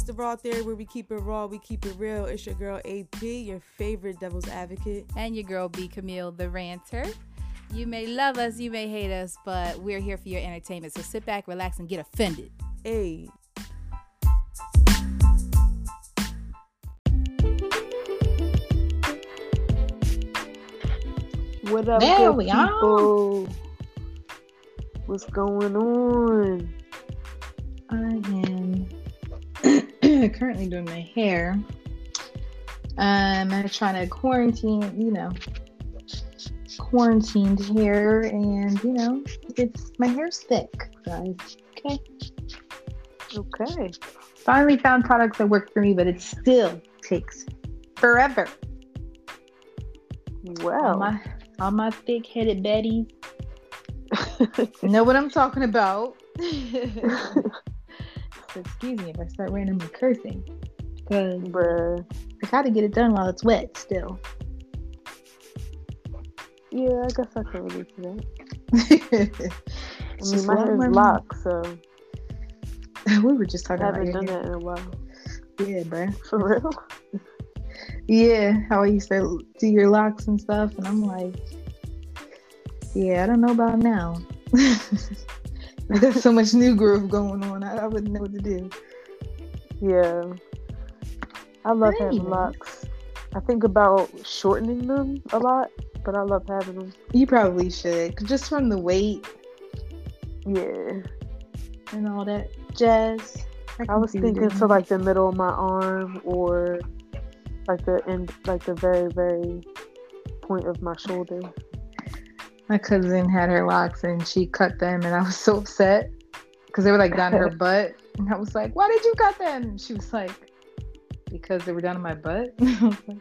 It's the Raw Theory where we keep it raw, we keep it real. It's your girl AP, your favorite devil's advocate. And your girl B Camille, the ranter. You may love us, you may hate us, but we're here for your entertainment. So sit back, relax, and get offended. Hey. What up, There good we are. people? What's going on? Currently doing my hair. Um, I'm trying to quarantine, you know, quarantined hair, and you know, it's my hair's thick, guys. Okay. Okay. Finally found products that work for me, but it still takes forever. All Well, my, all my thick-headed Betty know what I'm talking about. Excuse me if I start randomly cursing, because bruh. I gotta get it done while it's wet still. Yeah, I guess I can relate to that. I mean, my lot hair's locked, so we were just talking about haven't your done hair. that in a while. Yeah, bruh. For real? Yeah, how I used to do your locks and stuff, and I'm like, yeah, I don't know about now. I got so much new growth going on. I, I wouldn't know what to do. Yeah. I love But having locks. I think about shortening them a lot, but I love having them. You probably should, just from the weight Yeah. and all that jazz. I can was thinking to like the middle of my arm or like the end, like the very, very point of my shoulder. My cousin had her locks and she cut them, and I was so upset because they were like down her butt. And I was like, "Why did you cut them?" And she was like, "Because they were down in my butt." I was like,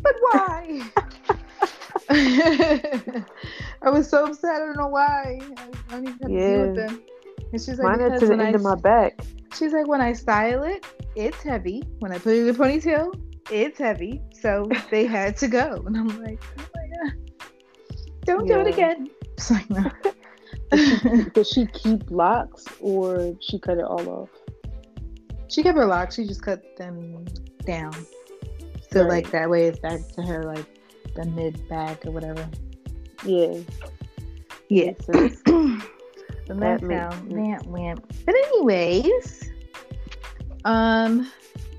"But why?" I was so upset. I don't know why. I, don't even have to deal with them. And she's like, Mine are "Because to the end I of my back. She's like, when I style it, it's heavy. When I put it in a ponytail, it's heavy. So they had to go. And I'm like, oh don't do it again. It's like, no. Does she keep locks or she cut it all off? she kept her locks. She just cut them down. So Right. like that way, it's back to her like the mid back or whatever. Yeah. Yeah. That how that went. But anyways, um,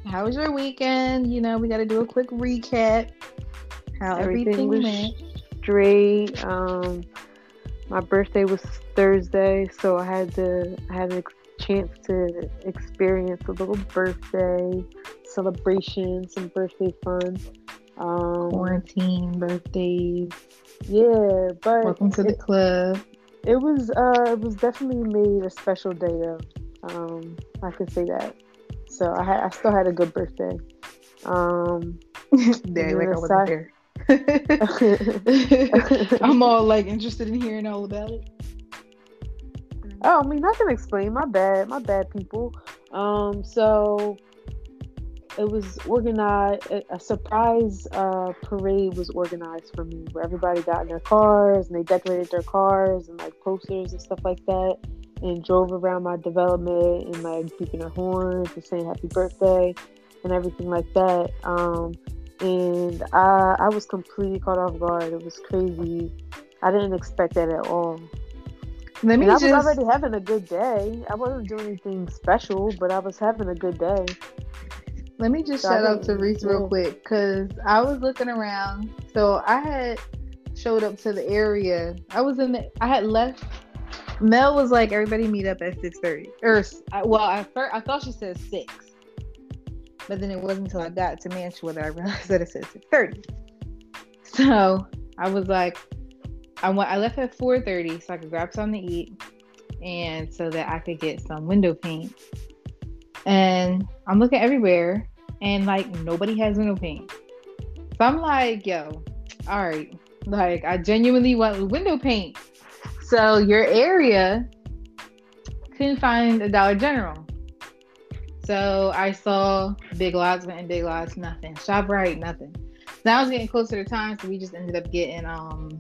how was your weekend? You know, we got to do a quick recap. How Everything everything, was went. Straight. Um, my birthday was Thursday, so I had to I had a chance to experience a little birthday celebration, some birthday fun. Um, Quarantine birthdays. yeah, but Welcome to the club. it was uh it was definitely made a special day though. Um, I can say that. So I had I still had a good birthday. Um, like I wasn't side- there. I'm all like interested in hearing all about it. Oh, I mean, I can explain. My bad. My bad, people. Um, so it was organized. A, surprise uh, parade was organized for me, where everybody got in their cars and they decorated their cars and like posters and stuff like that, and drove around my development and like beeping their horns and saying happy birthday and everything like that. Um, and I I was completely caught off guard. It was crazy. I didn't expect that at all. Let me And I was just already having a good day. I wasn't doing anything special, but I was having a good day. let me just So shout out to Reese real quick because I was looking around. So I had showed up to the area. I was in the. I had left. Mel was like, "Everybody meet up at 6.30. Or I- well, at first I thought she said six, but then it wasn't until I got to Mantua that I realized that it says thirty. So I was like, I went. I left at four thirty so I could grab something to eat, and so that I could get some window paint. And I'm looking everywhere, and like nobody has window paint. So I'm like, yo, all right, like I genuinely want window paint. So your area couldn't find a Dollar General. So I saw Big Lots, went in Big Lots, nothing. ShopRite, nothing. Now I was getting closer to time, so we just ended up getting um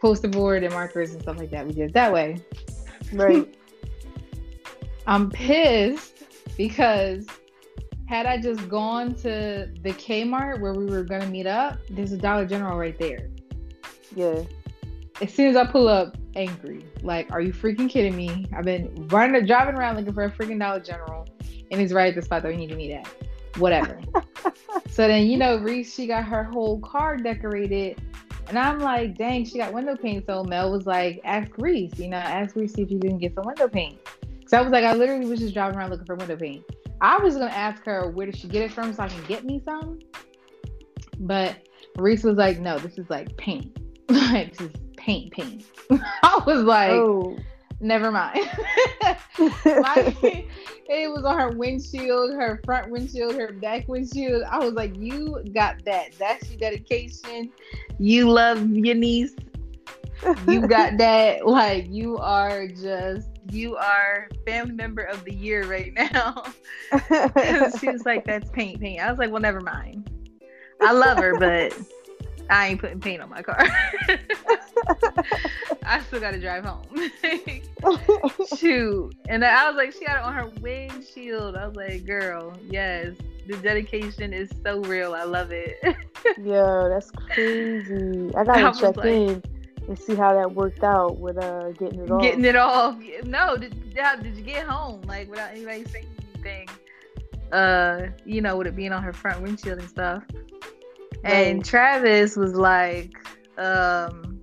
poster board and markers and stuff like that. We did it that way. Right. I'm pissed because had I just gone to the Kmart where we were gonna meet up, there's a Dollar General right there. Yeah. As soon as I pull up, angry. Like, are you freaking kidding me? I've been running, driving around looking for a freaking Dollar General, and it's right at the spot that we need to meet at. Whatever. so then, you know, Reese, she got her whole car decorated. And I'm like, dang, she got window paint. So Mel was like, ask Reese, you know, ask Reese if you can get some window paint. So I was like, I literally was just driving around looking for window paint. I was gonna ask her where did she get it from so I can get me some. But Reese was like, no, this is like paint. like is paint paint. I was like, oh. never mind. My, it was on her windshield, her front windshield, her back windshield. I was like, you got that. That's your dedication. You love your niece. You got that. Like you are just you are family member of the year right now. she was like, that's paint, paint. I was like, well, never mind. I love her, but I ain't putting paint on my car. I still got to drive home. Shoot. And I was like, she had it on her windshield. I was like, girl, yes, the dedication is so real. I love it. Yo, that's crazy. I gotta I check like, in and see how that worked out with uh getting it off. Getting it off. No, did, did you get home like without anybody saying anything? Uh, you know, with it being on her front windshield and stuff. And Travis was like, um,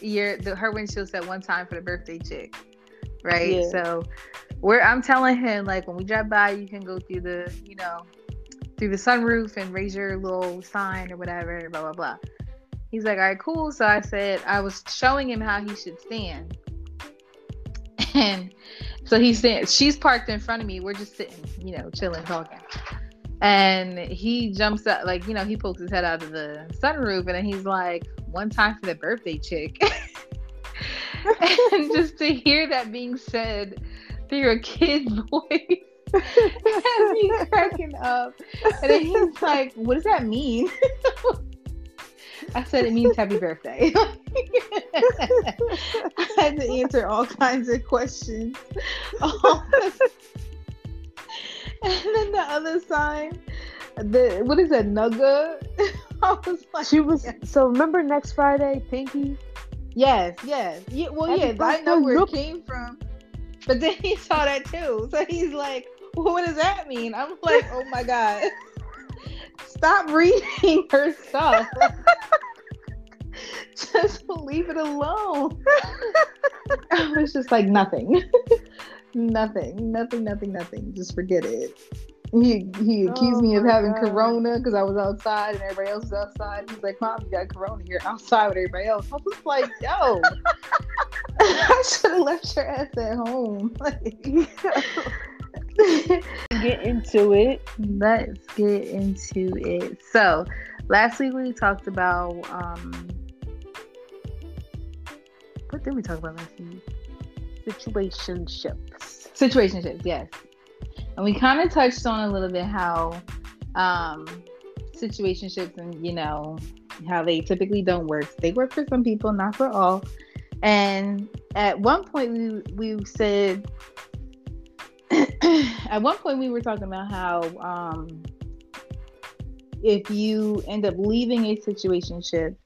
your the, her windshield said one time for the birthday chick, right? Yeah. So, where I'm telling him like when we drive by, you can go through the you know through the sunroof and raise your little sign or whatever, blah blah blah. He's like, all right, cool. So I said, I was showing him how he should stand. And so he's saying, she's parked in front of me. We're just sitting, you know, chilling, talking. And he jumps up, like, you know, he pokes his head out of the sunroof and then he's like, one time for the birthday chick. and just to hear that being said through a kid's voice has me cracking up. And then he's like, what does that mean? I said it means happy birthday. I had to answer all kinds of questions. and then the other sign, the what is that, Nugga? I was like, she was so remember next Friday, Pinky? Yes, yes. Yeah, well, yeah, I know where it came from. But then he saw that too. So he's like, well, what does that mean? I'm like, oh my God. Stop reading her stuff. just leave it alone. I was just like nothing. Nothing. Nothing, nothing, nothing. Just forget it. He he accused oh me of having God. corona because I was outside and everybody else was outside. He's like, Mom, you got corona. You're outside with everybody else. I was like, yo. I should have left your ass at home. get into it. Let's get into it. So, last week we talked about um, what did we talk about last week? Situationships. Situationships, yes. And we kind of touched on a little bit how um, situationships and you know how they typically don't work. They work for some people, not for all. And at one point we we said at one point we were talking about how um, if you end up leaving a situationship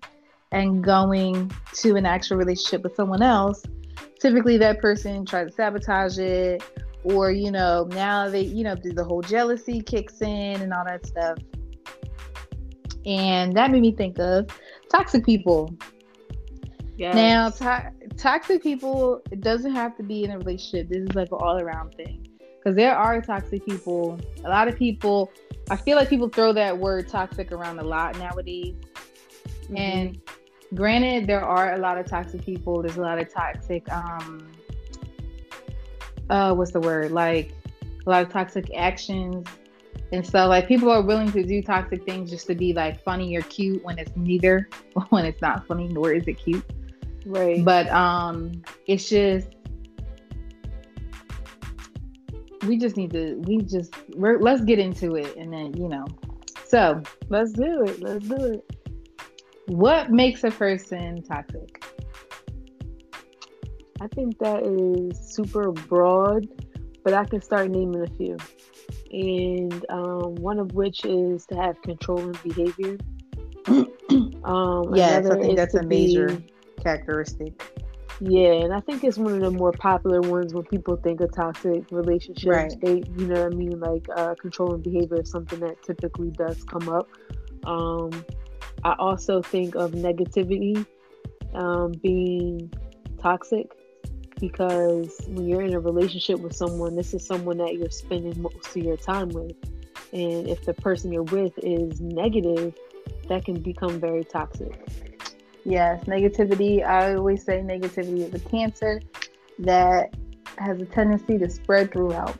and going to an actual relationship with someone else, typically that person tries to sabotage it, or you know, now they, you know, the whole jealousy kicks in and all that stuff. And that made me think of toxic people. Yes. Now, to- toxic people, it doesn't have to be in a relationship. This is like an all around thing. Because there are toxic people. A lot of people, I feel like people throw that word toxic around a lot nowadays. Mm-hmm. And granted, there are a lot of toxic people. There's a lot of toxic, um, uh, what's the word? Like a lot of toxic actions and stuff. Like people are willing to do toxic things just to be like funny or cute when it's neither, when it's not funny nor is it cute. Right. But um, it's just we just need to we just we're let's get into it and then you know so let's do it let's do it what makes a person toxic? I think that is super broad. but I can start naming a few. And um, one of which is to have controlling behavior. um, yes, I think that's a major be, characteristic. Yeah, and I think it's one of the more popular ones when people think of toxic relationships. Right. They, you know what I mean? Like uh, controlling behavior is something that typically does come up. Um, I also think of negativity um, being toxic because when you're in a relationship with someone, this is someone that you're spending most of your time with. And if the person you're with is negative, that can become very toxic. Yes, negativity. I always say negativity is a cancer that has a tendency to spread throughout.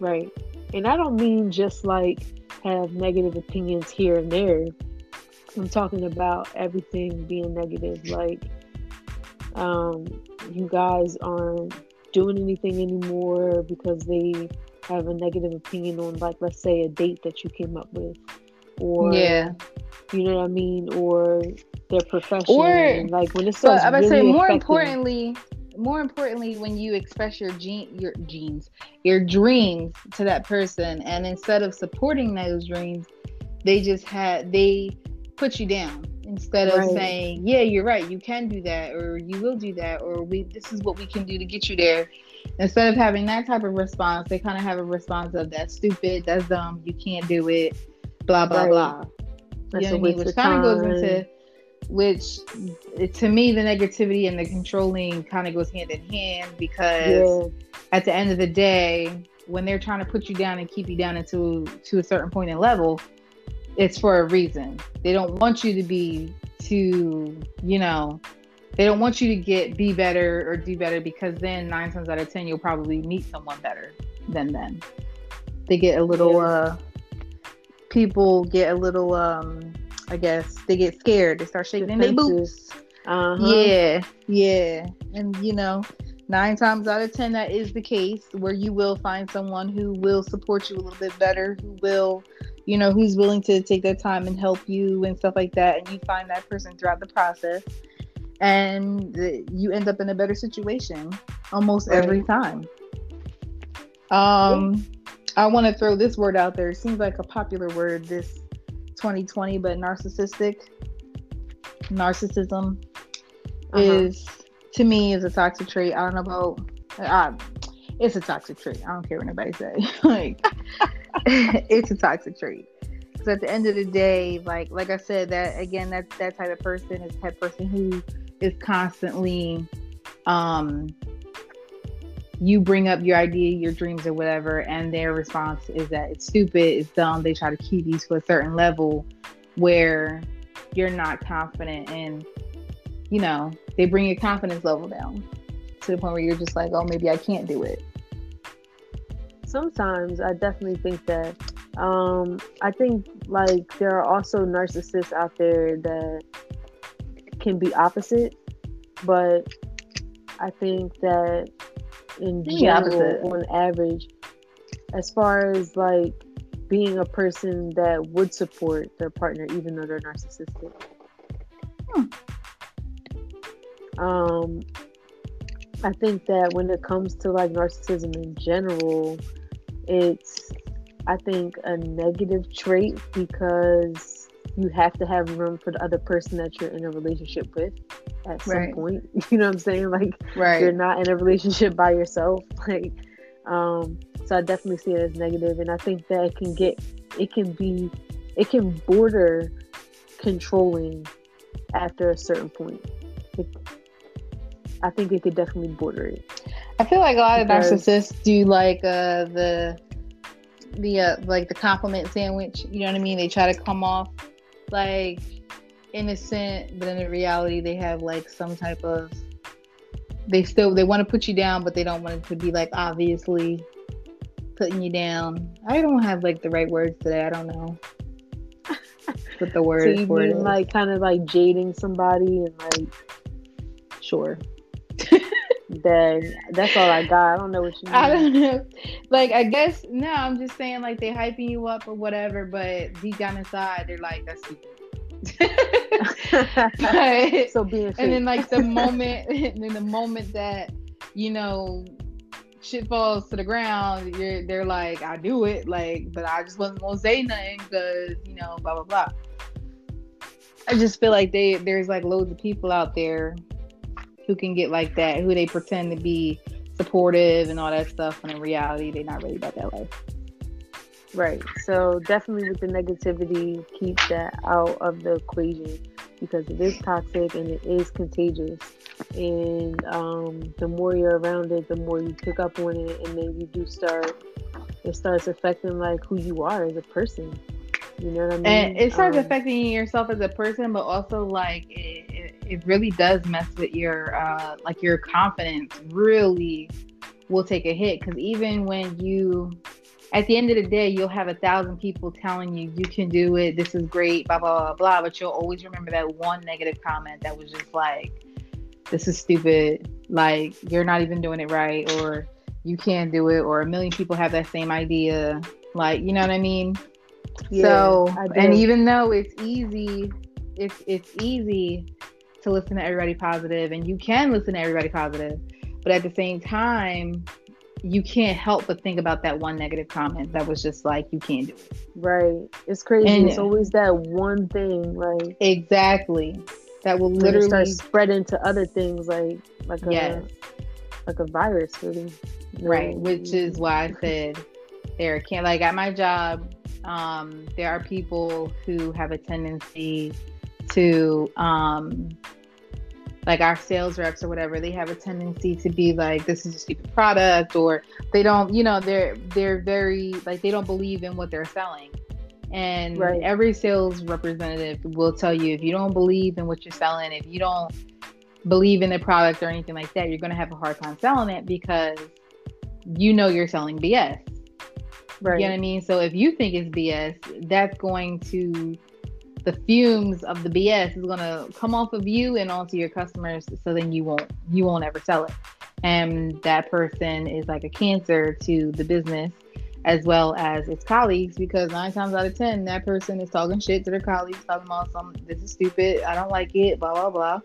Right. And I don't mean just like have negative opinions here and there. I'm talking about everything being negative. Like, um, you guys aren't doing anything anymore because they have a negative opinion on, like, let's say a date that you came up with, or yeah, you know what I mean, or their profession. Or like when it starts. But I would really say more affecting... importantly, more importantly, when you express your gene, your genes, your dreams to that person, and instead of supporting those dreams, they just had they put you down instead of right. saying, "Yeah, you're right. You can do that, or you will do that, or we this is what we can do to get you there." Instead of having that type of response, they kind of have a response of "That's stupid. That's dumb. You can't do it." Blah blah right. blah. That's you know what I mean? Which kind of goes into which to me the negativity and the controlling kind of goes hand in hand because yeah. at the end of the day when they're trying to put you down and keep you down into to a certain point in level it's for a reason they don't want you to be too you know they don't want you to get be better or do better because then nine times out of ten you'll probably meet someone better than them they get a little uh people get a little um I guess they get scared. They start shaking their boots. Uh-huh. Yeah, yeah, and you know, nine times out of ten, that is the case where you will find someone who will support you a little bit better, who will, you know, who's willing to take their time and help you and stuff like that. And you find that person throughout the process, and you end up in a better situation almost right. every time. Um, I want to throw this word out there. It seems like a popular word this 2020, but narcissistic narcissism uh-huh. is to me is a toxic trait. I don't know about it's a toxic trait. I don't care what anybody say. like it's a toxic trait. Because at the end of the day, like like I said, that again, that that type of person is that person who is constantly um you bring up your idea, your dreams, or whatever, and their response is that it's stupid, it's dumb. They try to keep you to a certain level where you're not confident, and you know they bring your confidence level down to the point where you're just like, oh, maybe I can't do it. Sometimes I definitely think that. Um, I think like there are also narcissists out there that can be opposite, but I think that in general on average as far as like being a person that would support their partner even though they're narcissistic hmm. Um i think that when it comes to like narcissism in general it's i think a negative trait because you have to have room for the other person that you're in a relationship with at some right. point. You know what I'm saying? Like right. you're not in a relationship by yourself. Like um so I definitely see it as negative and I think that it can get it can be it can border controlling after a certain point. It, I think it could definitely border it. I feel like a lot because, of narcissists do like uh the the uh, like the compliment sandwich. You know what I mean? They try to come off like innocent, but in reality, they have like some type of. They still they want to put you down, but they don't want it to be like obviously putting you down. I don't have like the right words today. I don't know. But the word so you mean like kind of like jading somebody and like sure. then that's all I got. I don't know what you mean. I don't know. Like I guess no, I'm just saying like they hyping you up or whatever, but deep down inside they're like that's stupid. so being and then like the moment and then the moment that you know shit falls to the ground, you're they're like, I do it, like, but I just wasn't gonna say nothing because you know, blah blah blah. I just feel like they there's like loads of people out there who can get like that, who they pretend to be supportive and all that stuff, when in reality they're not really about that life. Right. So definitely with the negativity, keep that out of the equation because it is toxic and it is contagious. And um, the more you're around it, the more you pick up on it, and then you do start. It starts affecting like who you are as a person. You know what I mean? And it starts Um, affecting yourself as a person, but also like it, it, really does mess with your uh like your confidence. Really, will take a hit because even when you at the end of the day, you'll have a thousand people telling you you can do it, this is great, blah blah blah blah. But you'll always remember that one negative comment that was just like, "This is stupid," like you're not even doing it right, or you can't do it, or a million people have that same idea. Like, you know what I mean? Yeah, so, I and even though it's easy, it's it's easy to listen to everybody positive, and you can listen to everybody positive, but at the same time, you can't help but think about that one negative comment that was just like, you can't do it. Right. It's crazy. And- it's always that one thing, like Exactly. That will literally, starts spreading to other things, like like a yes, like a virus, really. You know? right. Which is why I said there can't like at my job, um, there are people who have a tendency to um like our sales reps or whatever, they have a tendency to be like, this is a stupid product, or they don't, you know, they're they're very like they don't believe in what they're selling. And Right. every sales representative will tell you if you don't believe in what you're selling, if you don't believe in the product or anything like that, you're gonna have a hard time selling it because you know you're selling BS. right. You know what I mean? So if you think it's BS, that's going to the fumes of the BS is gonna come off of you and onto your customers. So then you won't you won't ever sell it. And that person is like a cancer to the business as well as its colleagues because nine times out of ten that person is talking shit to their colleagues, talking about some this is stupid, I don't like it, blah blah blah.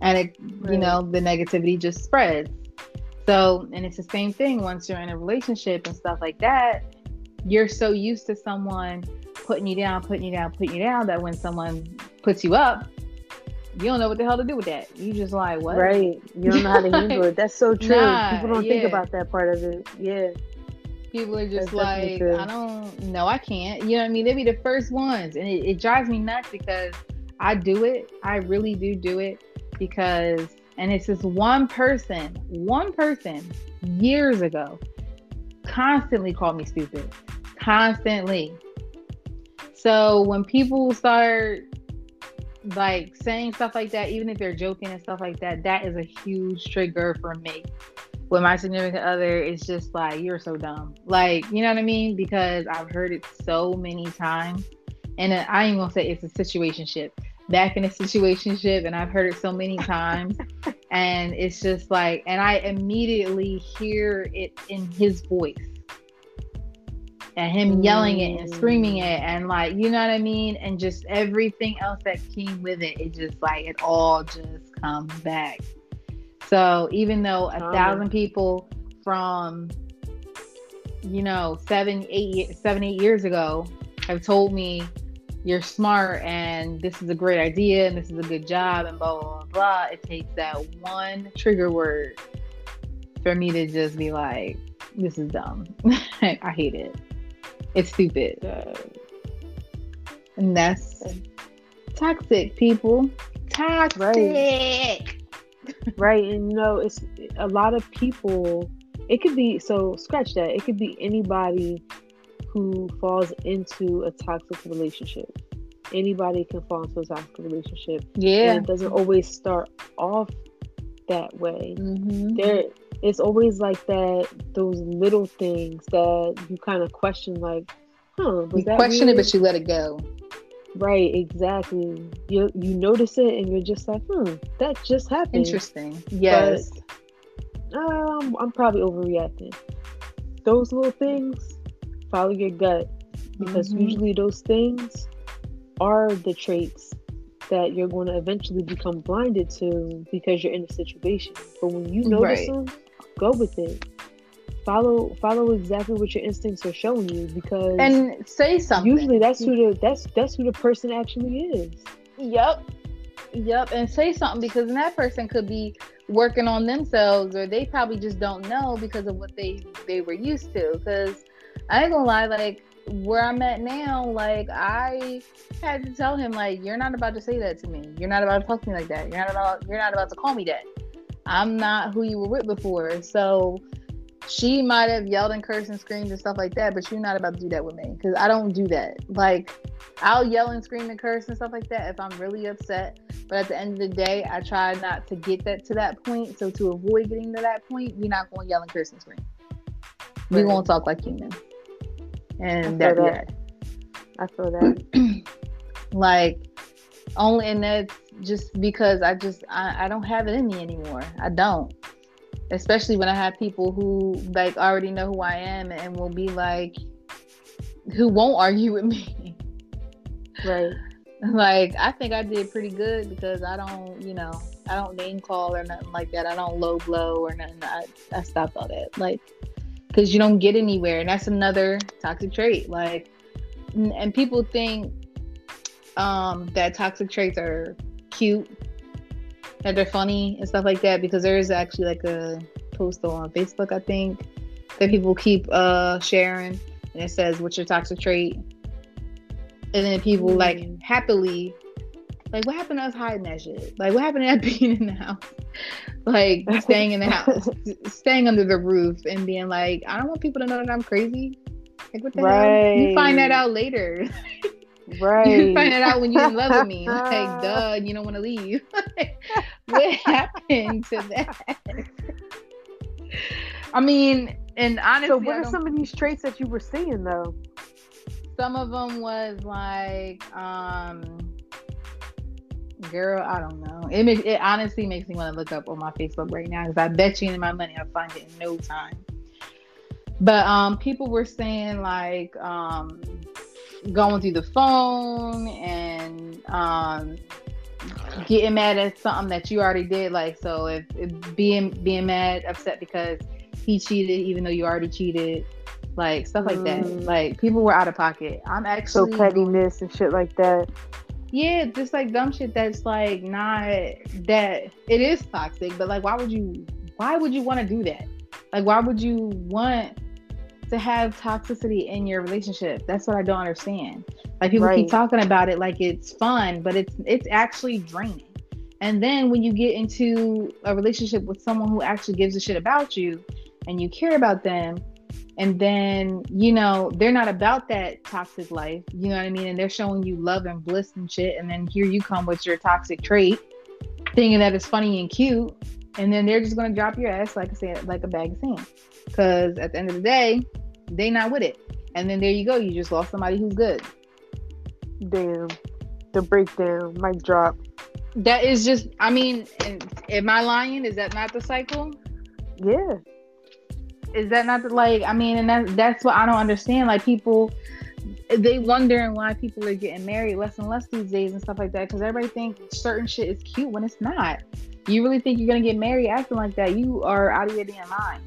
And it you know, the negativity just spreads. So and it's the same thing once you're in a relationship and stuff like that you're so used to someone putting you down, putting you down, putting you down that when someone puts you up, you don't know what the hell to do with that. You just like what? Right. You don't know how to handle it. That's so true. Nah, People don't think about that part of it. Yeah. People are just That's like. I don't know, I can't. You know what I mean? They be the first ones, and it, it drives me nuts because I do it. I really do do it because, and it's this one person, one person years ago, constantly called me stupid, constantly. So when people start like saying stuff like that, even if they're joking and stuff like that, that is a huge trigger for me. With my significant other, it's just like you're so dumb. Like, you know what I mean? Because I've heard it so many times. And I ain't gonna say it's a situation ship. Back in a situation ship, and I've heard it so many times. and it's just like, and I immediately hear it in his voice and him yelling it and screaming mm. it and like you know what i mean? And just everything else that came with it it just like it all just comes back. So even though a thousand people from you know seven eight seven eight years ago have told me you're smart and this is a great idea and this is a good job and blah blah blah, blah. it takes that one trigger word for me to just be like this is dumb. I hate it it's stupid and that's toxic people toxic Right. And you know, it's a lot of people it could be so scratch that. It could be anybody who falls into a toxic relationship. Anybody can fall into a toxic relationship. yeah And it doesn't always start off that way. mm-hmm. there it's always like that those little things that you kind of question like huh was you question it but you let it go. Right exactly. You you notice it and you're just like hmm that just happened. Interesting. Yes. um i'm probably overreacting. Those little things follow your gut because Mhm. usually those things are the traits that you're going to eventually become blinded to because you're in a situation. But when you notice Right. them go with it follow follow exactly what your instincts are showing you because and say something. usually that's who the that's that's who the person actually is. Yep. Yep. And say something because that person could be working on themselves or they probably just don't know because of what they they were used to. Because I ain't gonna lie, like where I'm at now, like I had to tell him, like, you're not about to say that to me. You're not about to talk to me like that. You're not about you're not about to call me that. I'm not who you were with before. So she might have yelled and cursed and screamed and stuff like that, but you're not about to do that with me because I don't do that. Like, I'll yell and scream and curse and stuff like that if I'm really upset. But at the end of the day, I try not to get that to that point. So to avoid getting to that point, we're not going to yell and curse and scream. We won't talk like humans, and that's that. I feel that. like only, and that's just because I just I, I don't have it in me anymore. I don't especially when I have people who like already know who I am and will be like, who won't argue with me. Right. Like I think I did pretty good because I don't, you know, I don't name call or nothing like that. I don't low blow or nothing. I, I stopped all that. Like, because you don't get anywhere, and that's another toxic trait. Like, and people think um, that toxic traits are cute that they're funny and stuff like that because there is actually like a post on Facebook, I think, that people keep uh sharing and it says what's your toxic trait? And then people mm. like happily like what happened to us hiding that shit? Like what happened to that being in the house? like staying in the house, staying under the roof and being like, I don't want people to know that I'm crazy. Like what the right. hell? You find that out later. Right. You find it out when you're in love with me. Like, duh, you don't want to leave. what happened to that? I mean, and honestly, so what are some of these traits that you were seeing though? Some of them was like, um, girl, I don't know. It makes it honestly makes me want to look up on my Facebook right now because I bet you in my money I'll find it in no time. But um, people were saying like, um, going through the phone and um, getting mad at something that you already did. Like, so if, if, being being mad, upset because he cheated, even though you already cheated, like stuff like mm. that. Like people were out of pocket. I'm actually so pettiness and shit like that. Yeah, just like dumb shit that's like not that it is toxic, but like why would you why would you want to do that? Like why would you want to have toxicity in your relationship. That's what I don't understand. Like people right. keep talking about it like it's fun, but it's it's actually draining. And then when you get into a relationship with someone who actually gives a shit about you and you care about them, and then you know they're not about that toxic life, you know what I mean? And they're showing you love and bliss and shit, and then here you come with your toxic trait, thinking that it's funny and cute, and then they're just gonna drop your ass like I said, like a bag of sand. Because at the end of the day, they not with it. And then there you go. You just lost somebody who's good. Damn. The breakdown. Mic drop. That is just, I mean, am I lying? Is that not the cycle? Yeah. Is that not the, like, I mean, and that, that's what I don't understand. Like, people, they wondering why people are getting married less and less these days and stuff like that because everybody thinks certain shit is cute when it's not. You really think you're gonna get married acting like that? You are out of your damn mind.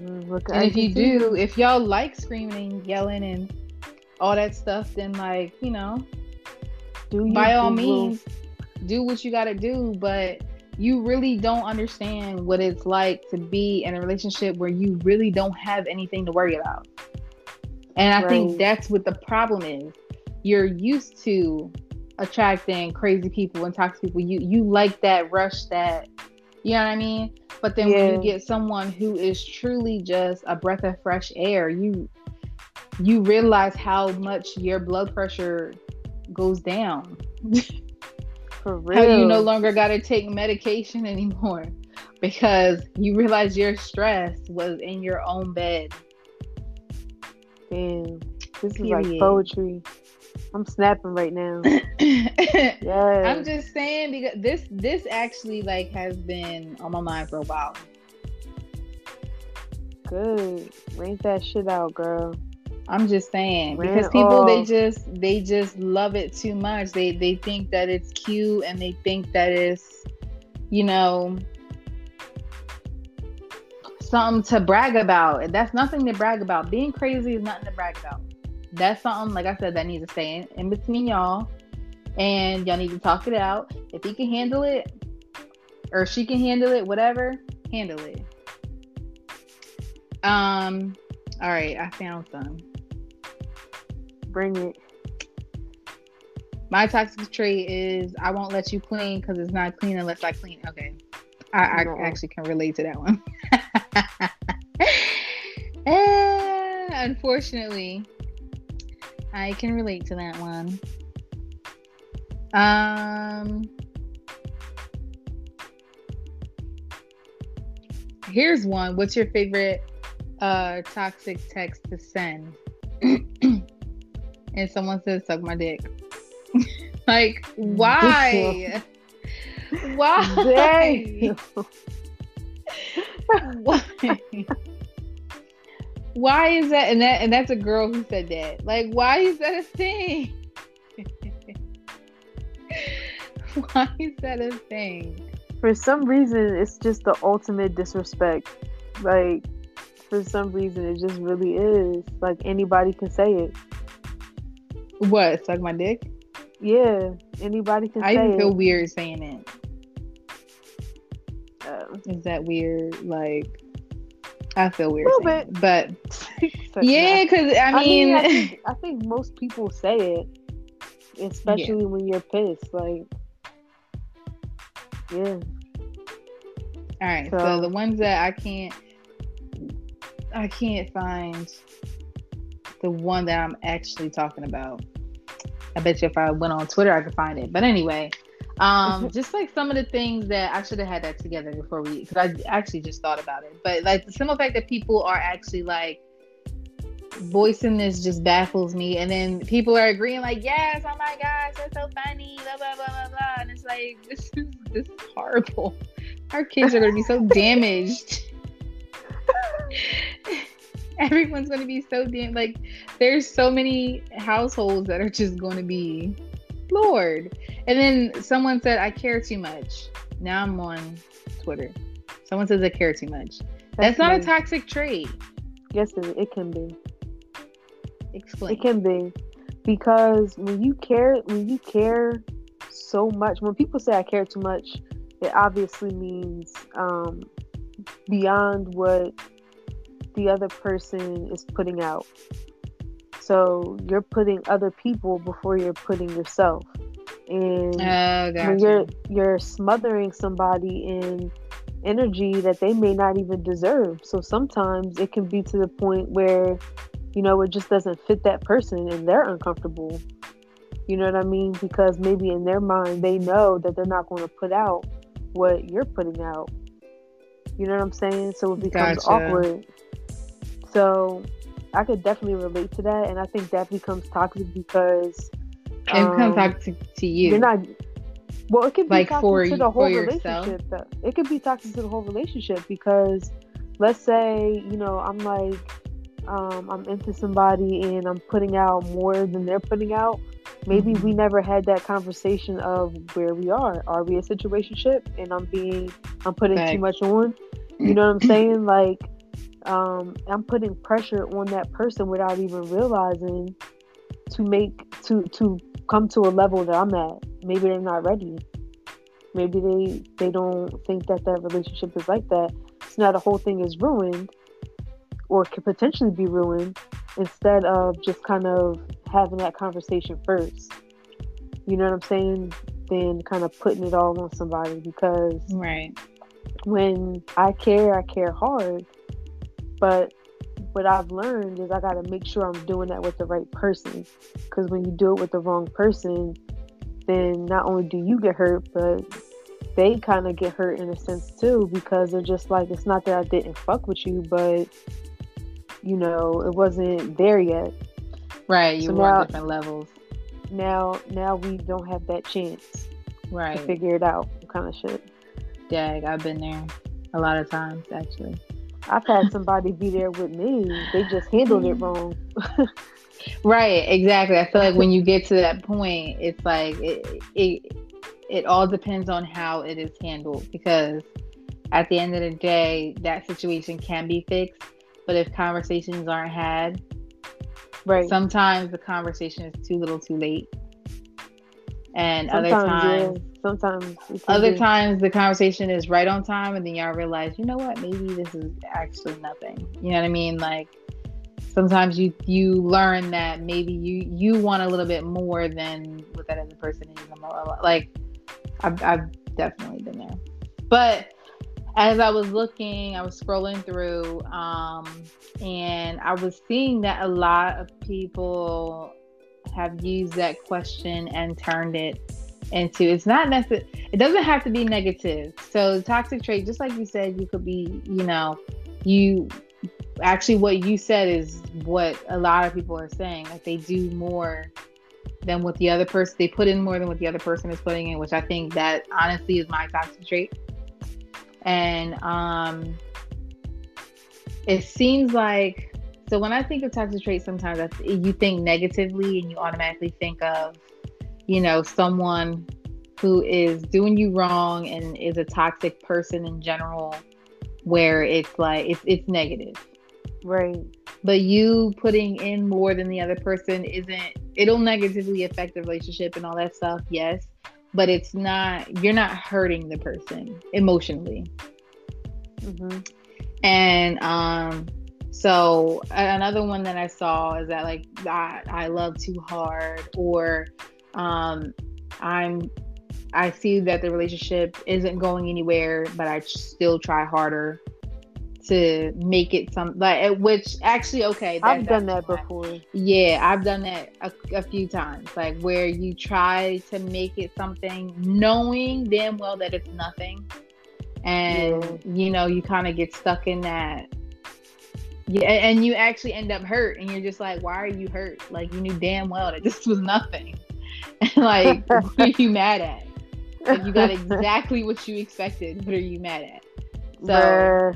Mm, look, and if you do, if y'all like screaming, and yelling, and all that stuff, then like you know, do by all means, do what you got to do. But you really don't understand what it's like to be in a relationship where you really don't have anything to worry about. And I right. think that's what the problem is. You're used to attracting crazy people and toxic people. You you like that rush that you know what I mean? But then yeah. when you get someone who is truly just a breath of fresh air, you you realize how much your blood pressure goes down. For real. How you no longer got to take medication anymore because you realize your stress was in your own bed. Damn, this Period. is like poetry. I'm snapping right now. yeah. I'm just saying because this this actually like has been on my mind for a while. Good. Rank that shit out, girl. I'm just saying Ran because people off. they just they just love it too much. They they think that it's cute and they think that it's you know something to brag about. That's nothing to brag about. Being crazy is nothing to brag about. That's something, like I said, that needs to stay in, in between y'all. And y'all need to talk it out. If he can handle it, or she can handle it, whatever, handle it. Um, all right, I found some. Bring it. My toxic trait is I won't let you clean because it's not clean unless I clean. Okay. I, I actually can relate to that one. uh, unfortunately, I can relate to that one. Um, here's one. What's your favorite uh toxic text to send? and someone says, "Suck my dick." like, why? Why? Why? Why is that? And that and that's a girl who said that. Like, why is that a thing? why is that a thing? For some reason, it's just the ultimate disrespect. Like, for some reason, it just really is. Like anybody can say it. What? Suck my dick? Yeah, anybody can say it. I feel it. weird saying it. Uh, is that weird? Like, I feel weird, bit. but yeah, because I mean, I, mean I, think, I, think, most people say it, especially yeah. when you're pissed. Like, yeah. All right, so, so the ones that I can't, I can't find the one that I'm actually talking about. I bet you if I went on Twitter, I could find it. But anyway, um, just like some of the things that I should have had that together before we, because I actually just thought about it. But like the simple fact that people are actually like voicing this just baffles me. And then people are agreeing, like, yes, oh my gosh, that's so funny, blah, blah, blah, blah, blah. And it's like, this is, this is horrible. Our kids are going to be so damaged. Everyone's going to be so damn, like, there's so many households that are just going to be Lord. And then someone said, I care too much. Now I'm on Twitter. Someone says I care too much. That's, That's not a toxic trait. Yes, it, it can be. Explain. It can be. Because when you care, when you care so much, when people say I care too much, it obviously means um, beyond what the other person is putting out. So you're putting other people before you're putting yourself. And oh, gotcha. when you're you're smothering somebody in energy that they may not even deserve. So sometimes it can be to the point where, you know, it just doesn't fit that person and they're uncomfortable. You know what I mean? Because maybe in their mind they know that they're not going to put out what you're putting out. You know what I'm saying? So it becomes gotcha. awkward. So I could definitely relate to that, and I think that becomes toxic because um, it becomes toxic to you. You're not. Well, it could be like toxic for, to the whole relationship. Though. It could be toxic to the whole relationship because, let's say, you know, I'm like, um, I'm into somebody and I'm putting out more than they're putting out. Maybe mm-hmm. we never had that conversation of where we are. Are we a situationship? And I'm being, I'm putting too much on. You know what I'm saying? Like, um, I'm putting pressure on that person without even realizing to make to to come to a level that I'm at. Maybe they're not ready. Maybe they they don't think that that relationship is like that. So now the whole thing is ruined, or could potentially be ruined, instead of just kind of having that conversation first. You know what I'm saying? Then kind of putting it all on somebody because right when I care, I care hard but what I've learned is I got to make sure I'm doing that with the right person. Because when you do it with the wrong person, then not only do you get hurt, but they kind of get hurt in a sense too. Because they're just like, it's not that I didn't fuck with you, but you know, it wasn't there yet. Right. You so were on different levels. Now, now we don't have that chance. Right. To figure it out, kind of shit. Dag, I've been there a lot of times actually. I've had somebody be there with me. They just handled it wrong. right, exactly. I feel like when you get to that point, it's like it, it it all depends on how it is handled because at the end of the day, that situation can be fixed. But if conversations aren't had, right. sometimes the conversation is too little, too late. And sometimes, other times, yeah, sometimes other be. times the conversation is right on time, and then y'all realize, you know what, maybe this is actually nothing. You know what I mean? Like sometimes you you learn that maybe you you want a little bit more than what that other person is. Like I've I've definitely been there, but as I was looking, I was scrolling through, um, and I was seeing that a lot of people have used that question and turned it into it's not necessary. It doesn't have to be negative. So toxic trait, just like you said, you could be, you know, you actually what you said is what a lot of people are saying. Like they do more than what the other person they put in more than what the other person is putting in, which I think that honestly is my toxic trait and um, it seems like so when I think of toxic traits, sometimes I, you think negatively and you automatically think of you know someone who is doing you wrong and is a toxic person in general, where it's like it's it's negative, right? But you putting in more than the other person isn't. It'll negatively affect the relationship and all that stuff. Yes, but it's not you're not hurting the person emotionally hmm and um so another one that i saw is that like i, I love too hard or um i'm i see that the relationship isn't going anywhere but i still try harder to make it some like which actually okay that, I've done that before. Yeah, I've done that a, a few times. Like where you try to make it something, knowing damn well that it's nothing, and Yeah. you know you kind of get stuck in that. Yeah, and you actually end up hurt, and you're just like, why are you hurt? Like you knew damn well that this was nothing. And like, what are you mad at? Like you got exactly what you expected. What are you mad at? So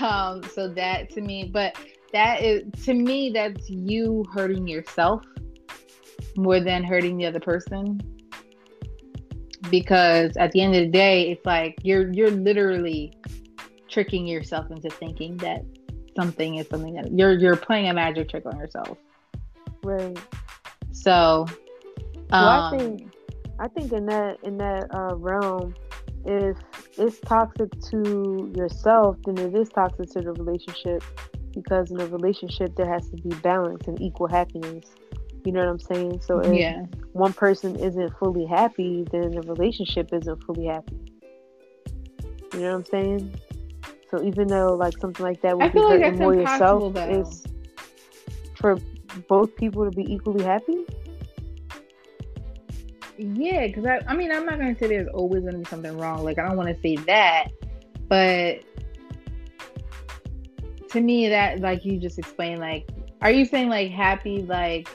um so that to me but that is to me that's you hurting yourself more than hurting the other person because at the end of the day it's like you're you're literally tricking yourself into thinking that something is something that you're you're playing a magic trick on yourself right. so Well, I um, think I think in that in that uh, realm, if it's toxic to yourself, then it is toxic to the relationship because in a relationship there has to be balance and equal happiness. You know what I'm saying? So if yeah one person isn't fully happy, then the relationship isn't fully happy. You know what I'm saying? So even though like something like that I would be feel like hurting more yourself, though. is for both people to be equally happy. Yeah, because I, I mean, I'm not gonna say there's always gonna be something wrong. Like, I don't want to say that, but to me, that like you just explained, like, are you saying like happy, like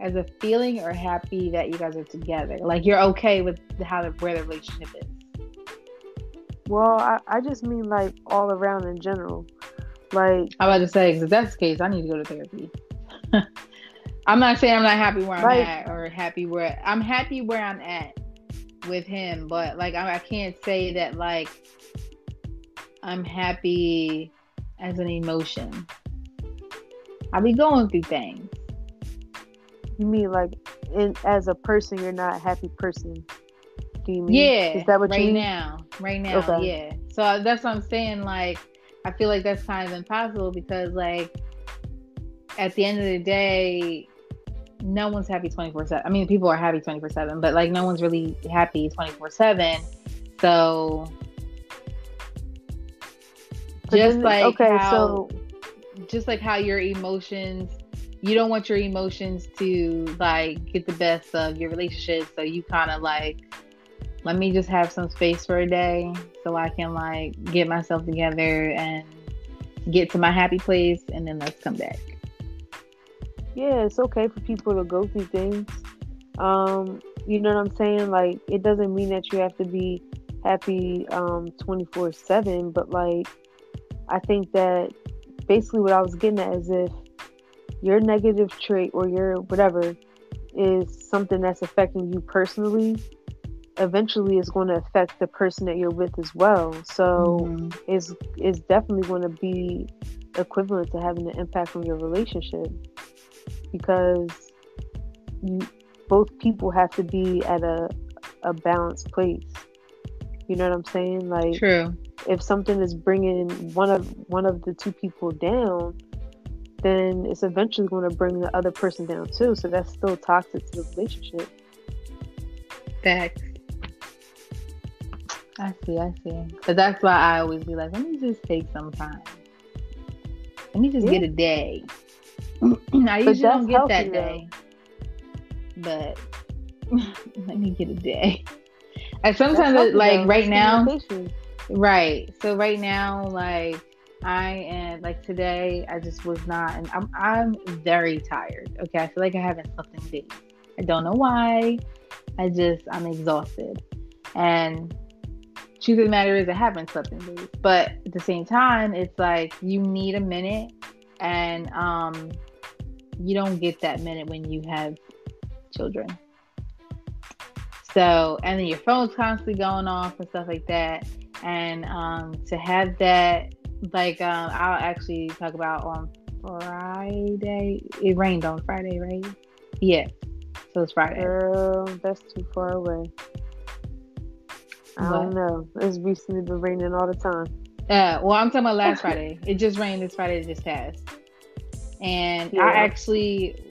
as a feeling, or happy that you guys are together? Like, you're okay with how the, where the relationship is? Well, I, I just mean like all around in general. Like I'm about to say, because if that's the case, I need to go to therapy. I'm not saying I'm not happy where I'm Right. at, or happy where I'm happy where I'm at with him, but like I, I can't say that like I'm happy as an emotion. I be going through things. you mean like in as a person you're not a happy person. You mean Yeah, is that what right you mean? now, right now, Okay. yeah. So that's what I'm saying. Like, I feel like that's kind of impossible because, like, at the end of the day, no one's happy 24 seven. I mean, people are happy 24 seven, but like, no one's really happy 24 seven. So, But just like okay, how, so just like how your emotions you don't want your emotions to like get the best of your relationship so you kind of like let me just have some space for a day so i can like get myself together and get to my happy place and then let's come back yeah, it's okay for people to go through things. Um, you know what I'm saying? Like it doesn't mean that you have to be happy um 24/7, but like I think that basically what I was getting at is if your negative trait or your whatever is something that's affecting you personally, eventually it's going to affect the person that you're with as well. So mm-hmm. it's it's definitely going to be equivalent to having an impact on your relationship because you both people have to be at a a balanced place. You know what I'm saying? Like True. If something is bringing one of one of the two people down, then it's eventually going to bring the other person down too. So that's still toxic to the relationship. Facts. I see, I see. But that's why I always be like, let me just take some time. Let me just yeah. get a day. I usually don't get that day. But let me get a day. And sometimes, it, like right now, right. So right now, like I am like today, I just was not, and I'm I'm very tired. Okay, I feel like I haven't slept in days. I don't know why. I just I'm exhausted, and truth of the matter is I haven't slept in days. But at the same time, it's like you need a minute, and um, you don't get that minute when you have children. So, and then your phone's constantly going off and stuff like that. And um, to have that, like, um, I'll actually talk about on Friday. It rained on Friday, right? Yeah. So it's Friday. Girl, that's too far away. I don't know. It's recently been raining all the time. Uh, well, I'm talking about last Friday. It just rained this Friday that just passed. And yeah. I actually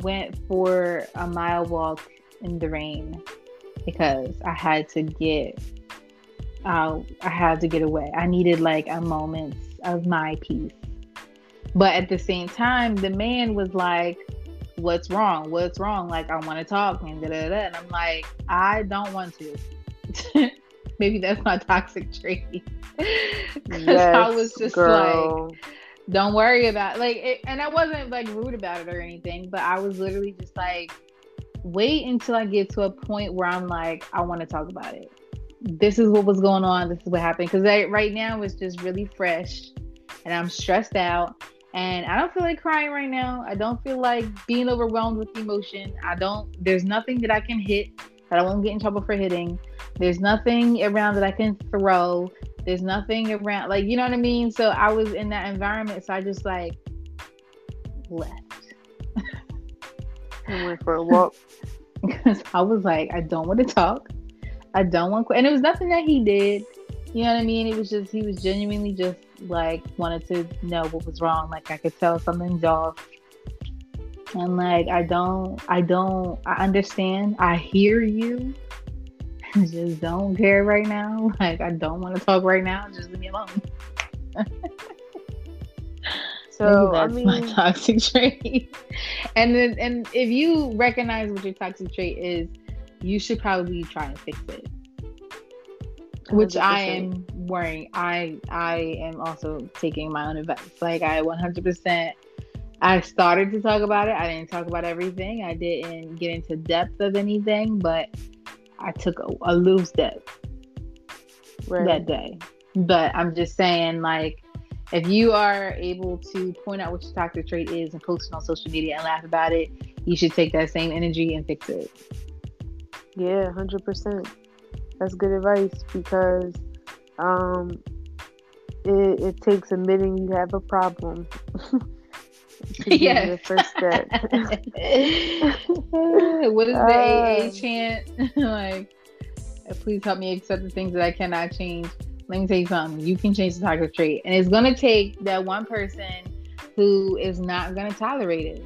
went for a mile walk in the rain because I had to get uh, I had to get away. I needed like a moment of my peace. But at the same time, the man was like, What's wrong? What's wrong? Like, I want to talk and da da da. And I'm like, I don't want to. Maybe that's my toxic trait. yes, I was just girl. like, don't worry about like it, and I wasn't like rude about it or anything, but I was literally just like, wait until I get to a point where I'm like, I want to talk about it. This is what was going on. This is what happened. Because right now it's just really fresh and I'm stressed out. And I don't feel like crying right now. I don't feel like being overwhelmed with emotion. I don't, there's nothing that I can hit that I won't get in trouble for hitting. There's nothing around that I can throw. There's nothing around, like, you know what I mean? So I was in that environment. So I just like left. I went for a walk. because I was like, I don't want to talk. I don't want, and it was nothing that he did. You know what I mean? It was just he was genuinely just like wanted to know what was wrong. Like I could tell something's off. And like I don't, I don't, I understand. I hear you. I just don't care right now. Like I don't want to talk right now. Just leave me alone. So I mean, my toxic trait. and then, and if you recognize what your toxic trait is, you should probably try and fix it. Which 100%. I am worrying. I I am also taking my own advice. Like I 100%. I started to talk about it. I didn't talk about everything. I didn't get into depth of anything, but I took a, a little step right. that day. But I'm just saying, like, if you are able to point out what your toxic trait is and post it on social media and laugh about it, you should take that same energy and fix it. Yeah, hundred percent. That's good advice because um, it, it takes admitting you have a problem. yeah, the first step. what is the uh, AA chant? like, please help me accept the things that I cannot change let me tell you something. You can change the toxic trait, and it's gonna take that one person who is not gonna tolerate it.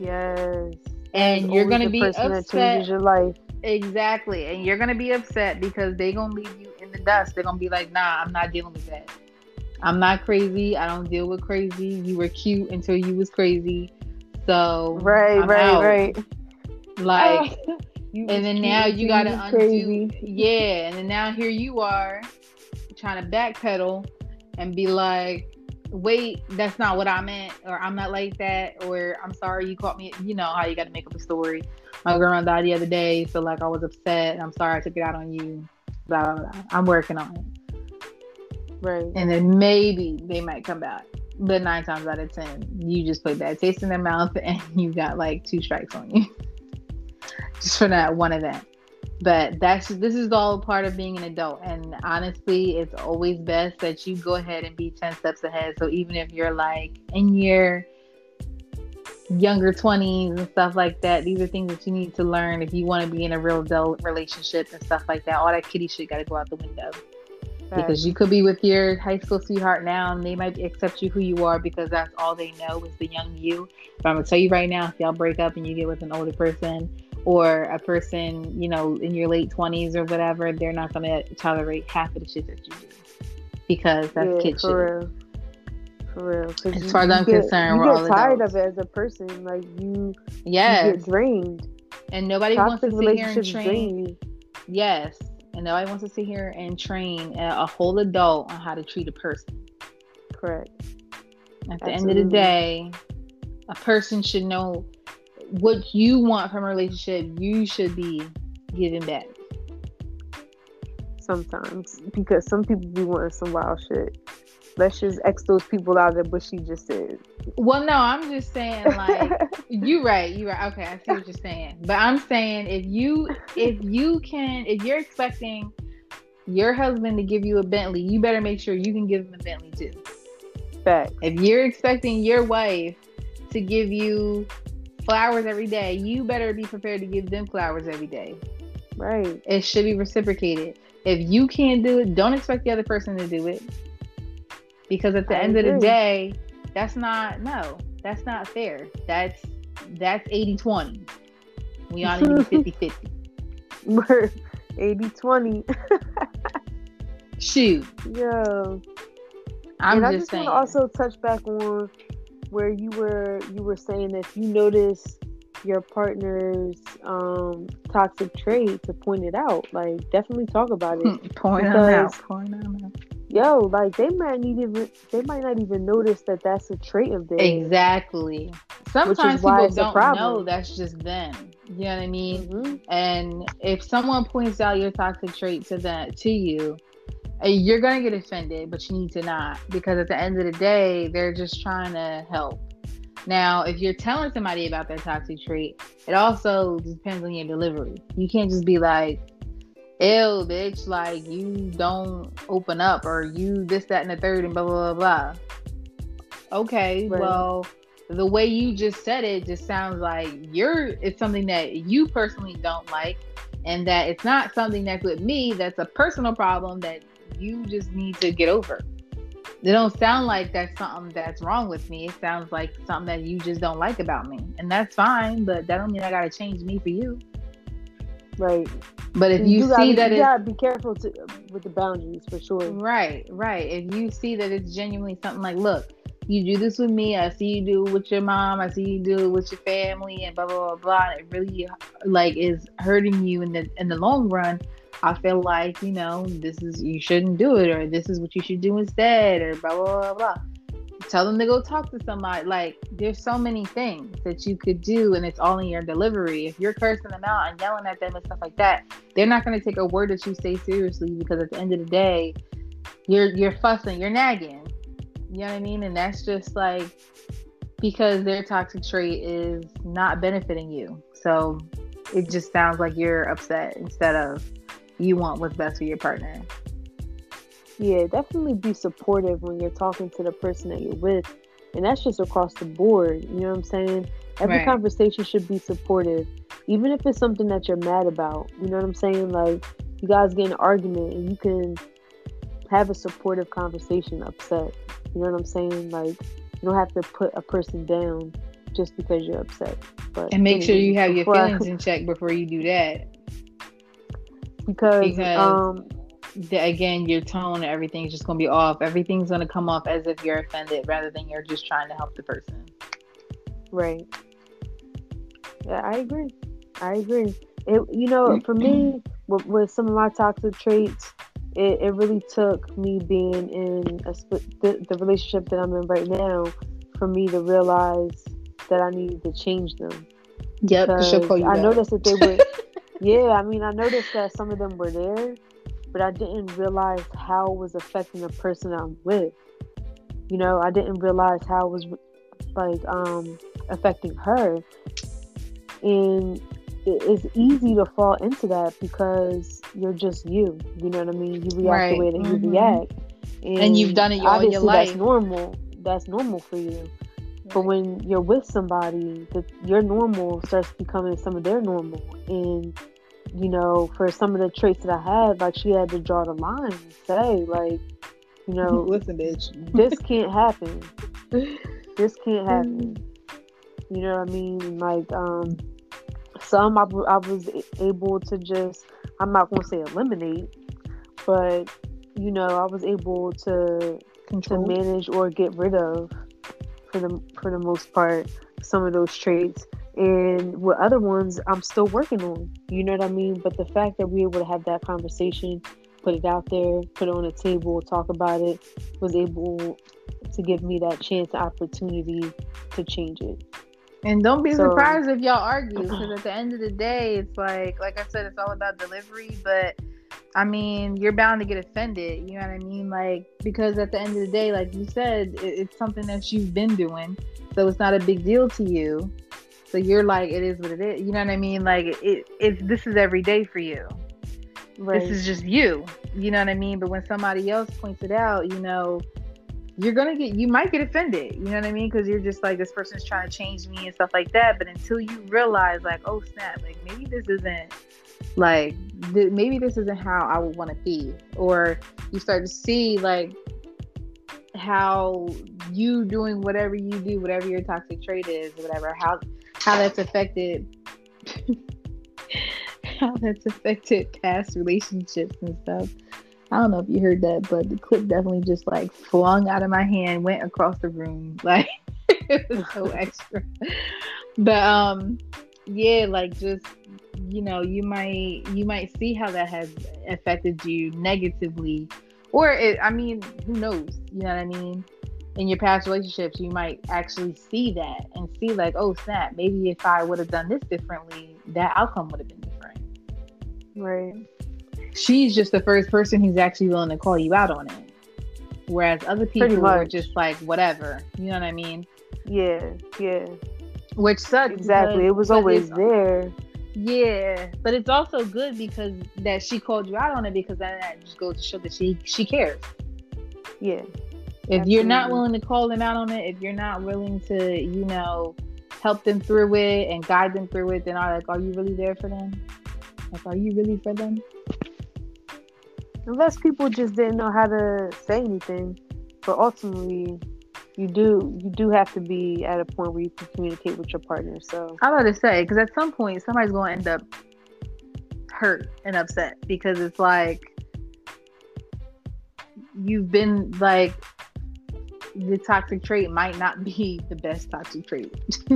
Yes. And you're gonna be upset. That changes your life. Exactly, and you're gonna be upset because they're gonna leave you in the dust. They're gonna be like, "Nah, I'm not dealing with that. I'm not crazy. I don't deal with crazy. You were cute until you was crazy. So right, I'm right, out. right. Like, and then now you gotta undo. Crazy. Yeah, and then now here you are trying to backpedal and be like, wait, that's not what I meant, or I'm not like that, or I'm sorry you caught me. You know how you got to make up a story. My grandma died the other day, so like I was upset, and I'm sorry I took it out on you. Blah blah blah. I'm working on it. Right. And then maybe they might come back. But nine times out of ten, you just put that taste in their mouth and you got like two strikes on you. just for that one event. But that's this is all part of being an adult. And honestly, it's always best that you go ahead and be 10 steps ahead. So even if you're like in your younger 20s and stuff like that, these are things that you need to learn if you want to be in a real adult relationship and stuff like that. All that kitty shit got to go out the window. Right. Because you could be with your high school sweetheart now and they might accept you who you are because that's all they know is the young you. But I'm going to tell you right now if y'all break up and you get with an older person, or a person, you know, in your late 20s or whatever, they're not going to tolerate half of the shit that you do because that's yeah, kid for shit. Real. For real. As far as I'm get, concerned, you we're get all tired adults. of it as a person. Like you, yes. you get drained. And nobody Toxic wants to sit here and train. Yes. And nobody wants to sit here and train a whole adult on how to treat a person. Correct. At the Absolutely. end of the day, a person should know what you want from a relationship, you should be giving back. Sometimes, because some people be wanting some wild shit. Let's just X those people out of what she just said. Well, no, I'm just saying, like, you right, you right. Okay, I see what you're saying. But I'm saying if you if you can if you're expecting your husband to give you a Bentley, you better make sure you can give him a Bentley too. Fact. If you're expecting your wife to give you flowers every day, you better be prepared to give them flowers every day. Right. It should be reciprocated. If you can't do it, don't expect the other person to do it. Because at the I end agree. of the day, that's not no, that's not fair. That's that's 80-20. We ought to be 50-50. We're 80-20. Shoot. Yeah. I'm and just I just saying. want to also touch back on where you were you were saying that if you notice your partner's um, toxic trait to point it out. Like definitely talk about it. point them out. Point them out. Yo, like they might need even they might not even notice that that's a trait of theirs. Exactly. Sometimes people don't know that's just them. You know what I mean? Mm-hmm. And if someone points out your toxic trait to that to you, you're gonna get offended, but you need to not because at the end of the day, they're just trying to help. Now, if you're telling somebody about their toxic trait, it also depends on your delivery. You can't just be like, "Ew, bitch!" Like you don't open up, or you this, that, and the third, and blah blah blah blah. Okay, right. well, the way you just said it just sounds like you're it's something that you personally don't like, and that it's not something that's with me. That's a personal problem that you just need to get over. It don't sound like that's something that's wrong with me. It sounds like something that you just don't like about me. And that's fine, but that don't mean I gotta change me for you. Right. But if you, you see gotta, that you gotta be careful to, with the boundaries for sure. Right, right. If you see that it's genuinely something like, look, you do this with me, I see you do it with your mom, I see you do it with your family, and blah blah blah blah. And it really like is hurting you in the in the long run I feel like, you know, this is, you shouldn't do it, or this is what you should do instead, or blah, blah, blah, blah. Tell them to go talk to somebody. Like, there's so many things that you could do, and it's all in your delivery. If you're cursing them out and yelling at them and stuff like that, they're not going to take a word that you say seriously because at the end of the day, you're you're fussing, you're nagging. You know what I mean? And that's just like because their toxic trait is not benefiting you. So it just sounds like you're upset instead of you want what's best for your partner. Yeah, definitely be supportive when you're talking to the person that you're with. And that's just across the board. You know what I'm saying? Every right. conversation should be supportive, even if it's something that you're mad about. You know what I'm saying? Like, you guys get an argument and you can have a supportive conversation upset. You know what I'm saying? Like, you don't have to put a person down just because you're upset. But and make sure you have your feelings I, in check before you do that because, because um, the, again, your tone everything's just going to be off. Everything's going to come off as if you're offended rather than you're just trying to help the person. Right. Yeah, I agree. I agree. It, you know, for me, with, with some of my toxic traits, it, it really took me being in a the, the relationship that I'm in right now for me to realize that I needed to change them. Yep, I noticed that they were Yeah, I mean, I noticed that some of them were there, but I didn't realize how it was affecting the person I'm with. You know, I didn't realize how it was like um affecting her. And it's easy to fall into that because you're just you. You know what I mean? You react Right. the way that Mhm. you react, And you've done it all your life. That's normal. That's normal for you. But when you're with somebody, that your normal starts becoming some of their normal, and you know, for some of the traits that I had, like she had to draw the line and say, like, you know, listen, bitch. this can't happen. This can't happen. You know what I mean? Like, um, some I was able to just, I'm not going to say eliminate, but, you know, I was able to to manage or get rid of for the for the most part some of those traits and with other ones i'm still working on you know what i mean but the fact that we were able to have that conversation put it out there put it on the table talk about it was able to give me that chance opportunity to change it And don't be So- surprised if y'all argue, because at the end of the day, it's like, like I said, it's all about delivery. But I mean, you're bound to get offended. You know what I mean? Like because at the end of the day, like you said, it, it's something that you've been doing, so it's not a big deal to you. So you're like, it is what it is. You know what I mean? Like it, it this is every day for you. right This is just you. You know what I mean? But when somebody else points it out, you know, you're gonna get, you might get offended. You know what I mean? Because you're just like, this person's trying to change me and stuff like that. But until you realize, like, oh snap, like maybe this isn't like th- maybe this isn't how I would want to be, or you start to see like how you doing whatever you do, whatever your toxic trait is, whatever, how how that's affected how that's affected past relationships and stuff. I don't know if you heard that, but the clip definitely just like flung out of my hand, went across the room. Like it was so extra. But um yeah, like just you know, you might you might see how that has affected you negatively. Or it I mean, who knows? You know what I mean? In your past relationships, you might actually see that and see like, oh snap, maybe if I would have done this differently, that outcome would have been different right she's just the first person who's actually willing to call you out on it. Whereas other people are just like whatever, you know what I mean? yeah yeah Which sucks. exactly it was always there Yeah, but it's also good because that she called you out on it because then that just goes to show that she she cares. yeah If you're not willing to call them out on it, if you're not willing to, you know, help them through it and guide them through it, then are like, are you really there for them? Like, are you really for them? unless people just didn't know how to say anything but ultimately you do you do have to be at a point where you can communicate with your partner so I'm about to say because at some point somebody's going to end up hurt and upset because it's like you've been like the toxic trait might not be the best toxic trait.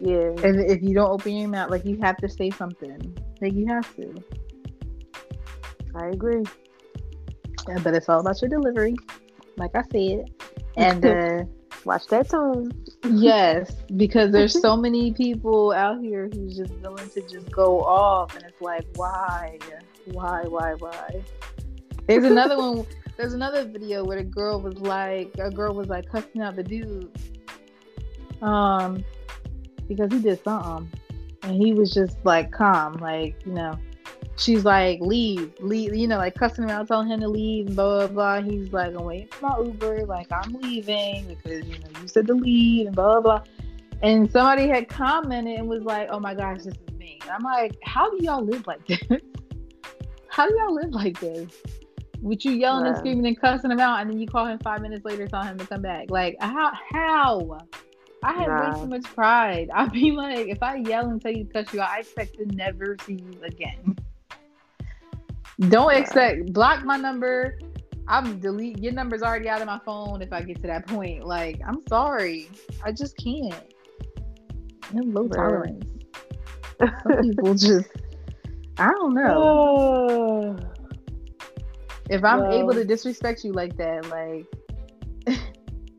yeah And if you don't open your mouth, like you have to say something. Like you have to. i agree Yeah, but it's all about your delivery, like I said. And uh, watch that tone yes, because there's so many people out here who's just willing to just go off, and it's like, why, why, why, why? There's another one. There's another video where the girl was like, a girl was like cussing out the dude, um, because he did something, and he was just like calm, like you know. She's like, leave, leave, you know, like cussing him out, telling him to leave, blah blah blah. He's like, I'm waiting for my Uber, like I'm leaving because you know you said to leave, and blah blah. And somebody had commented and was like, "Oh my gosh, this is me." And I'm like, "How do y'all live like this? How do y'all live like this? With you yelling and screaming and cussing him out, and then you call him five minutes later, tell him to come back. Like how? How? I have Nah. way too much pride. I'd be like, if I yell and tell you to cuss you out, I expect to never see you again. Don't expect block my number. I'm delete your number's already out of my phone if I get to that point. Like, I'm sorry. I just can't. I have low tolerance. Some people just I don't know. If I'm Well- able to disrespect you like that, like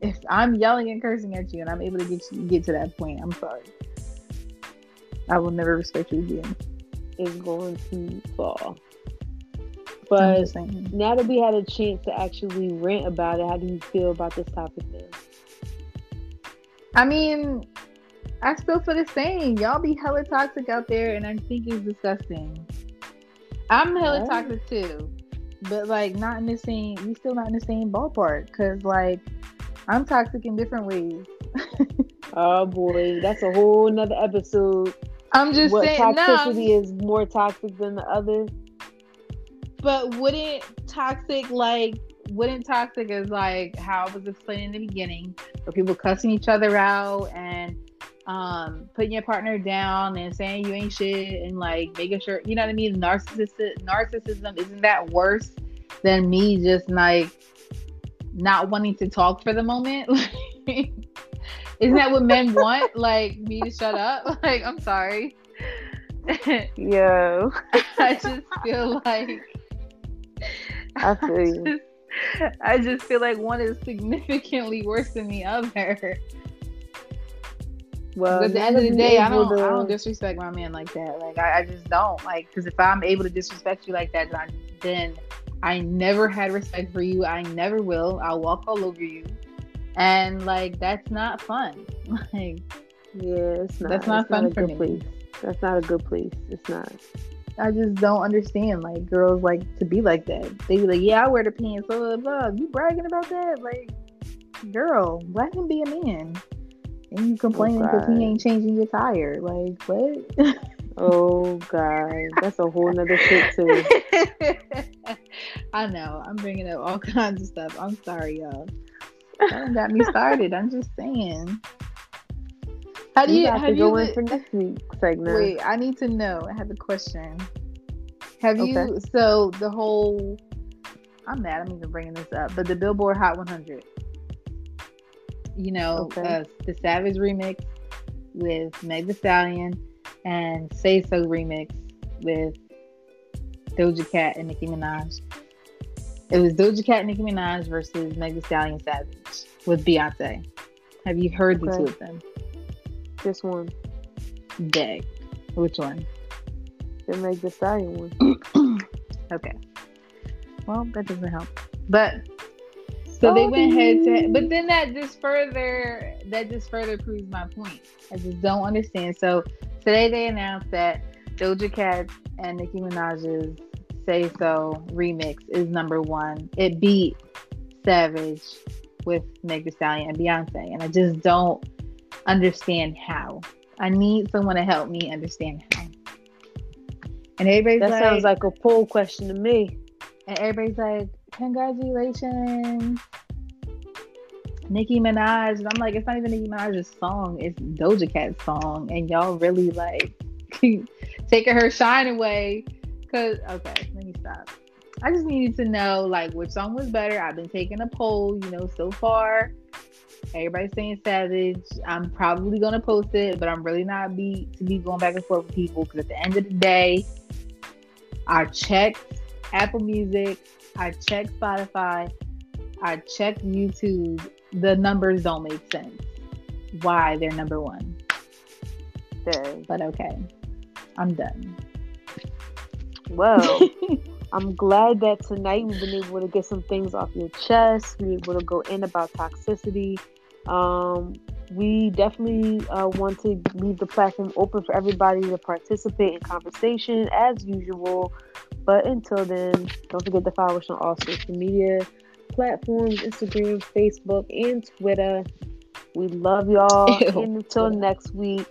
if I'm yelling and cursing at you and I'm able to get you, get to that point, I'm sorry. I will never respect you again. It's going to fall. But now that we had a chance to actually rant about it, how do you feel about this topic now? I mean, I still feel the same. Y'all be hella toxic out there, and I think it's disgusting. I'm hella toxic too, but like not in the same. We still not in the same ballpark because like I'm toxic in different ways. oh boy, that's a whole nother episode. I'm just what saying, toxicity no, is more toxic than the other. But wouldn't toxic like wouldn't toxic is like how I was explaining in the beginning, where people cussing each other out and um putting your partner down and saying you ain't shit and like making sure you know what I mean. Narcissism, narcissism isn't that worse than me just like not wanting to talk for the moment? isn't that what men want? Like me to shut up? Like I'm sorry. Yo, I just feel like I feel you. I just feel like one is significantly worse than the other. Well, at the end of the day, I don't, I don't disrespect my man like that. Like I, I just don't. Like because if I'm able to disrespect you like that, then I, then I never had respect for you. I never will. I'll walk all over you, and like that's not fun. Like Yeah, it's not. That's not it's fun a for good me. Place. That's not a good place. It's not. I just don't understand. Like girls like to be like that. They be like, yeah, I wear the pants. Blah, blah, blah. You bragging about that? Like, girl, let him be a man. And you complaining because God. he ain't changing your tire. Like, what? Oh God, that's a whole nother shit too. I know. I'm bringing up all kinds of stuff. I'm sorry, y'all. That got me started. I'm just saying. How do You you? have to go in for next week's segment. Wait, I need to know. I have a question. Have you? So the whole. I'm mad. I'm even bringing this up, but the Billboard Hot 100. You know, Okay. uh, the Savage remix with Meg Thee Stallion and Say So remix with Doja Cat and Nicki Minaj. It was Doja Cat and Nicki Minaj versus Meg Thee Stallion Savage with Beyonce. Have you heard the two of them? This one, Dag. Which one? the Meg Thee Stallion one. okay. Well, that doesn't help. But so they oh, went head to head. But then that just further that just further proves my point. I just don't understand. So today they announced that Doja Cat and Nicki Minaj's Say So remix is number one. It beat Savage with Meg Thee Stallion and Beyonce. And I just don't understand how. I need someone to help me understand how. And everybody's That like, sounds like a poll question to me. and everybody's like, congratulations, Nicki Minaj. And I'm like, it's not even Nicki Minaj's song, it's Doja Cat's song. And y'all really like taking her shine away. Cause okay, let me stop. I just needed to know like which song was better. I've been taking a poll, you know, so far. Everybody's saying Savage. I'm probably gonna post it, but I'm really not be to be going back and forth with people because at the end of the day, I checked Apple Music, I checked Spotify, I checked YouTube. The numbers don't make sense. Why they're number one? Dang. But okay, I'm done. Well, I'm glad that tonight we've been able to get some things off your chest. We were able to go in about toxicity. Um, we definitely uh, want to leave the platform open for everybody to participate in conversation as usual. But until then, don't forget to follow us on all social media platforms Instagram, Facebook, and Twitter. We love y'all. Ew. and until next week,